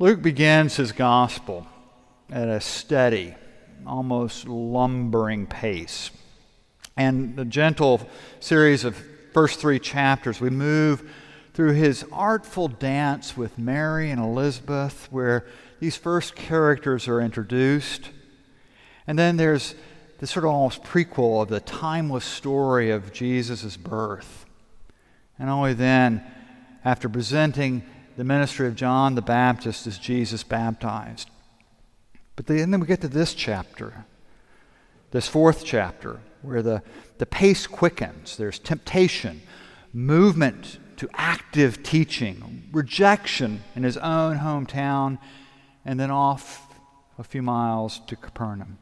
Luke begins his gospel at a steady, almost lumbering pace. And the gentle series of first three chapters, we move through his artful dance with Mary and Elizabeth, where these first characters are introduced. And then there's this sort of almost prequel of the timeless story of Jesus' birth. And only then, after presenting the ministry of John the Baptist as Jesus baptized. But then we get to this chapter, this fourth chapter, where the, the pace quickens. There's temptation, movement to active teaching, rejection in his own hometown, and then off a few miles to Capernaum.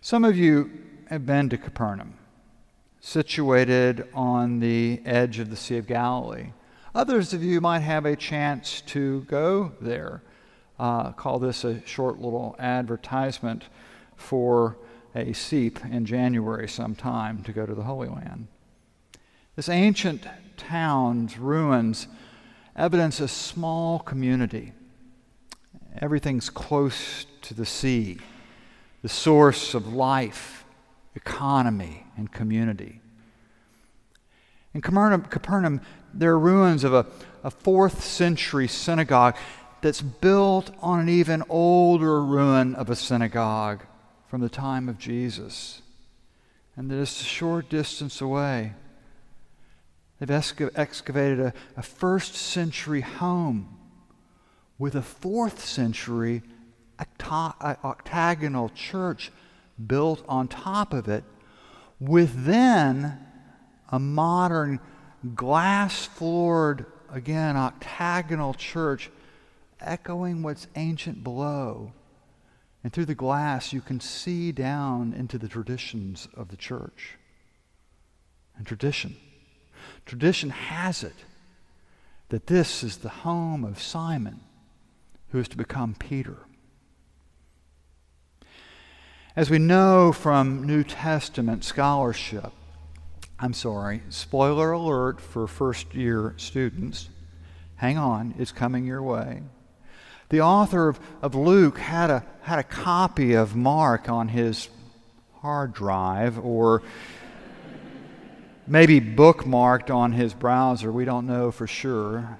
Some of you have been to Capernaum, situated on the edge of the Sea of Galilee. Others of you might have a chance to go there. Uh, call this a short little advertisement for a seep in January sometime to go to the Holy Land. This ancient town's ruins evidence a small community. Everything's close to the sea, the source of life, economy, and community. In Capernaum, Capernaum there are ruins of a, a fourth century synagogue that's built on an even older ruin of a synagogue from the time of Jesus. And that is a short distance away. They've excavated a, a first century home with a fourth century uh, octagonal church built on top of it, with then a modern glass floored, again, octagonal church, echoing what's ancient below. And through the glass, you can see down into the traditions of the church. And tradition. Tradition has it that this is the home of Simon, who is to become Peter. As we know from New Testament scholarship, I'm sorry, spoiler alert for first year students. Hang on, it's coming your way. The author of, of Luke had a, had a copy of Mark on his hard drive or maybe bookmarked on his browser. We don't know for sure.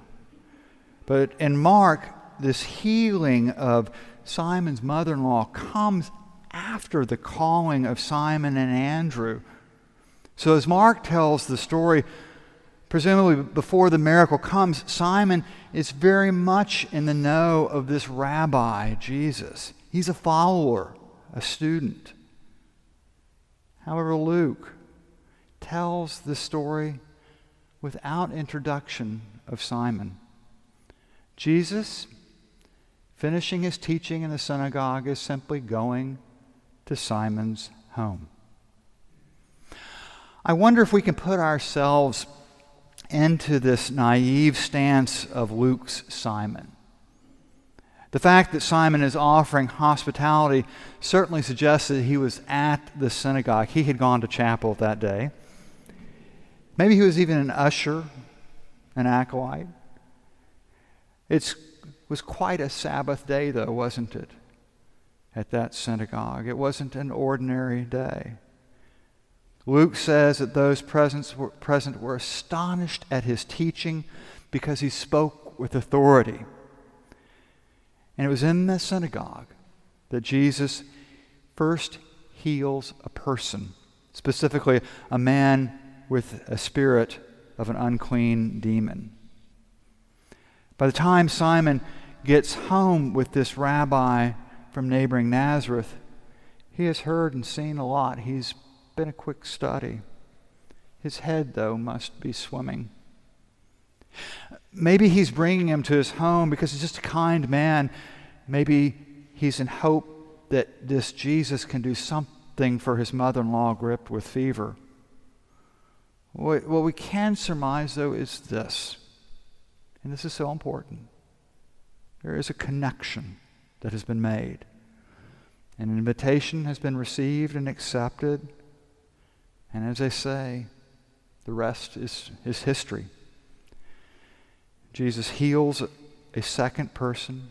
But in Mark, this healing of Simon's mother in law comes after the calling of Simon and Andrew so, as Mark tells the story, presumably before the miracle comes, Simon is very much in the know of this rabbi, Jesus. He's a follower, a student. However, Luke tells the story without introduction of Simon. Jesus, finishing his teaching in the synagogue, is simply going to Simon's home. I wonder if we can put ourselves into this naive stance of Luke's Simon. The fact that Simon is offering hospitality certainly suggests that he was at the synagogue. He had gone to chapel that day. Maybe he was even an usher, an acolyte. It was quite a Sabbath day, though, wasn't it? At that synagogue. It wasn't an ordinary day. Luke says that those present were, present were astonished at his teaching because he spoke with authority. And it was in the synagogue that Jesus first heals a person, specifically a man with a spirit of an unclean demon. By the time Simon gets home with this rabbi from neighboring Nazareth, he has heard and seen a lot. He's been a quick study. His head, though, must be swimming. Maybe he's bringing him to his home because he's just a kind man. Maybe he's in hope that this Jesus can do something for his mother in law gripped with fever. What we can surmise, though, is this, and this is so important there is a connection that has been made. An invitation has been received and accepted. And as I say, the rest is, is history. Jesus heals a second person.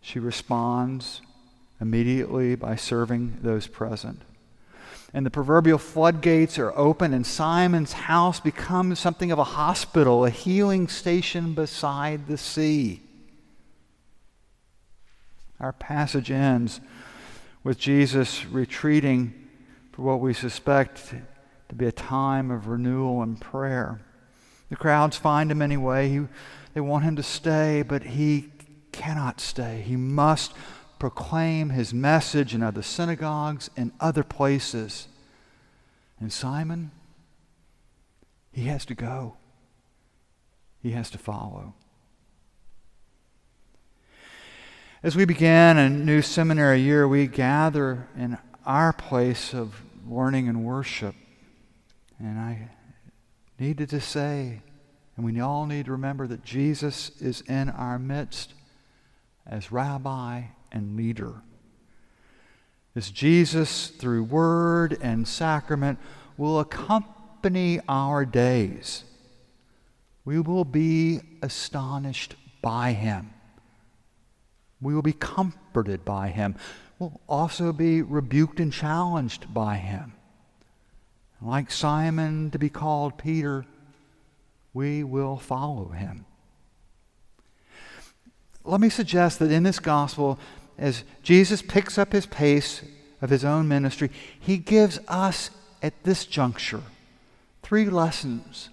She responds immediately by serving those present. And the proverbial floodgates are open, and Simon's house becomes something of a hospital, a healing station beside the sea. Our passage ends with Jesus retreating for what we suspect to be a time of renewal and prayer. The crowds find him anyway. He, they want him to stay, but he cannot stay. He must proclaim his message in other synagogues and other places. And Simon, he has to go, he has to follow. As we begin a new seminary year, we gather in our place of learning and worship. And I needed to say, and we all need to remember that Jesus is in our midst as rabbi and leader. As Jesus, through word and sacrament, will accompany our days. We will be astonished by him. We will be comforted by him. We'll also be rebuked and challenged by him. Like Simon to be called Peter, we will follow him. Let me suggest that in this gospel, as Jesus picks up his pace of his own ministry, he gives us at this juncture three lessons,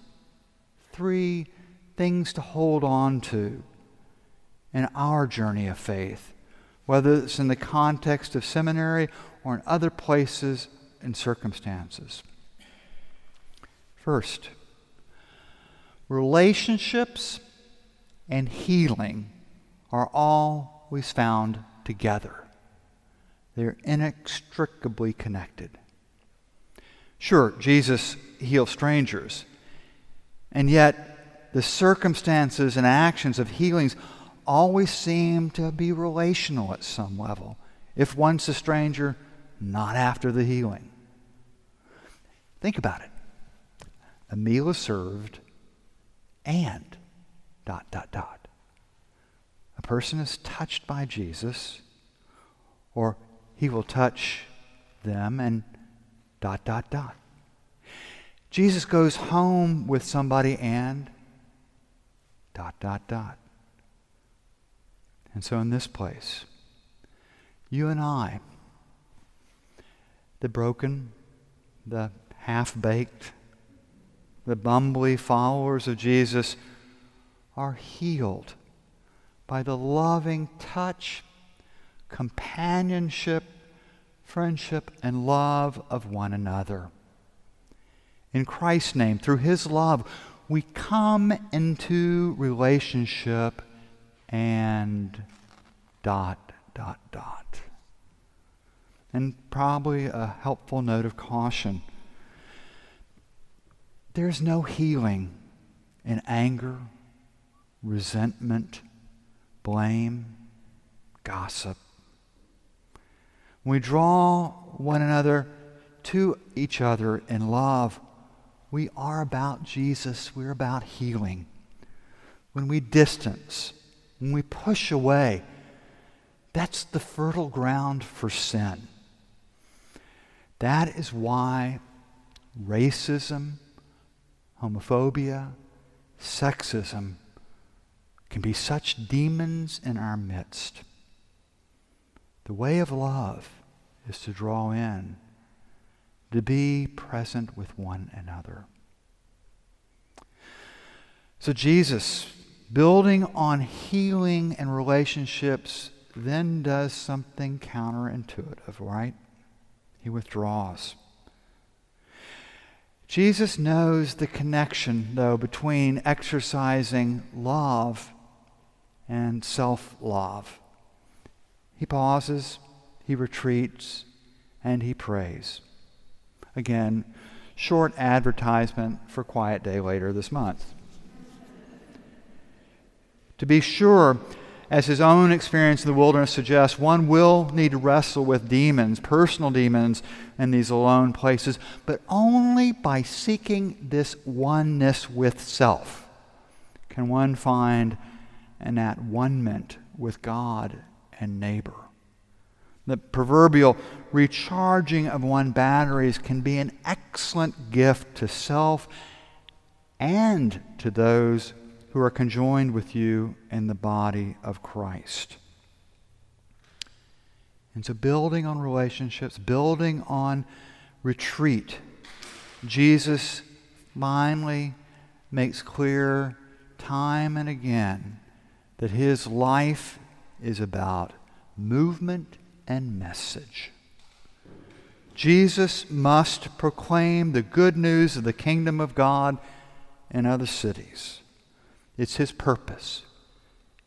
three things to hold on to in our journey of faith, whether it's in the context of seminary or in other places and circumstances. First, relationships and healing are always found together. They're inextricably connected. Sure, Jesus healed strangers, and yet the circumstances and actions of healings always seem to be relational at some level. If one's a stranger, not after the healing. Think about it. A meal is served and dot, dot, dot. A person is touched by Jesus, or he will touch them and dot, dot, dot. Jesus goes home with somebody and dot, dot, dot. And so, in this place, you and I, the broken, the half baked, the bumbly followers of Jesus, are healed by the loving touch, companionship, friendship, and love of one another. In Christ's name, through His love, we come into relationship and dot, dot, dot. And probably a helpful note of caution. There's no healing in anger, resentment, blame, gossip. When we draw one another to each other in love, we are about Jesus. We're about healing. When we distance, when we push away, that's the fertile ground for sin. That is why racism, homophobia, sexism can be such demons in our midst. The way of love is to draw in, to be present with one another. So Jesus building on healing and relationships then does something counterintuitive, right? He withdraws. Jesus knows the connection, though, between exercising love and self love. He pauses, he retreats, and he prays. Again, short advertisement for Quiet Day later this month. To be sure, as his own experience in the wilderness suggests, one will need to wrestle with demons, personal demons, in these alone places, but only by seeking this oneness with self can one find an at one with God and neighbor. The proverbial recharging of one's batteries can be an excellent gift to self and to those who are conjoined with you in the body of Christ. And so, building on relationships, building on retreat, Jesus finally makes clear time and again that his life is about movement and message. Jesus must proclaim the good news of the kingdom of God in other cities. It's his purpose,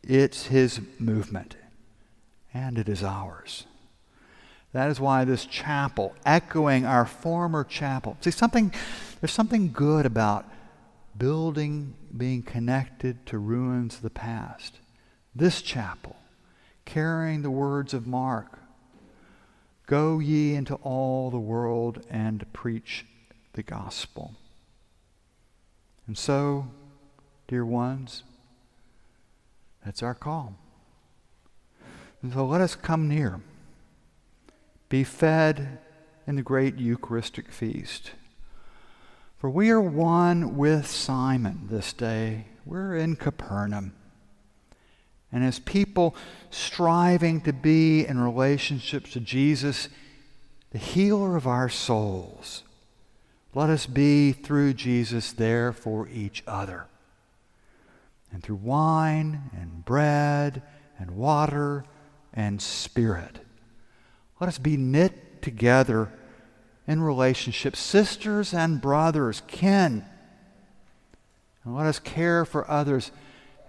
it's his movement, and it is ours. That is why this chapel, echoing our former chapel, see something, there's something good about building being connected to ruins of the past. This chapel, carrying the words of Mark Go ye into all the world and preach the gospel. And so, dear ones, that's our call. And so let us come near, be fed in the great Eucharistic feast. For we are one with Simon this day. We're in Capernaum. And as people striving to be in relationships to Jesus, the healer of our souls, let us be through Jesus there for each other. And through wine and bread and water and spirit, let us be knit together in relationship, sisters and brothers, kin. And let us care for others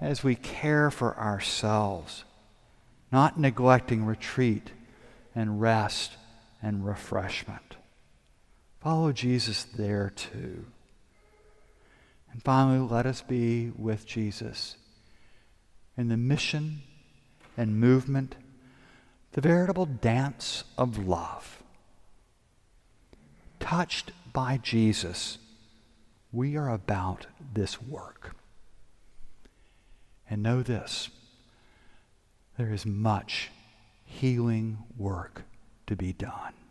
as we care for ourselves, not neglecting retreat and rest and refreshment. Follow Jesus there too. And finally, let us be with Jesus in the mission and movement, the veritable dance of love touched by Jesus, we are about this work. And know this there is much healing work to be done.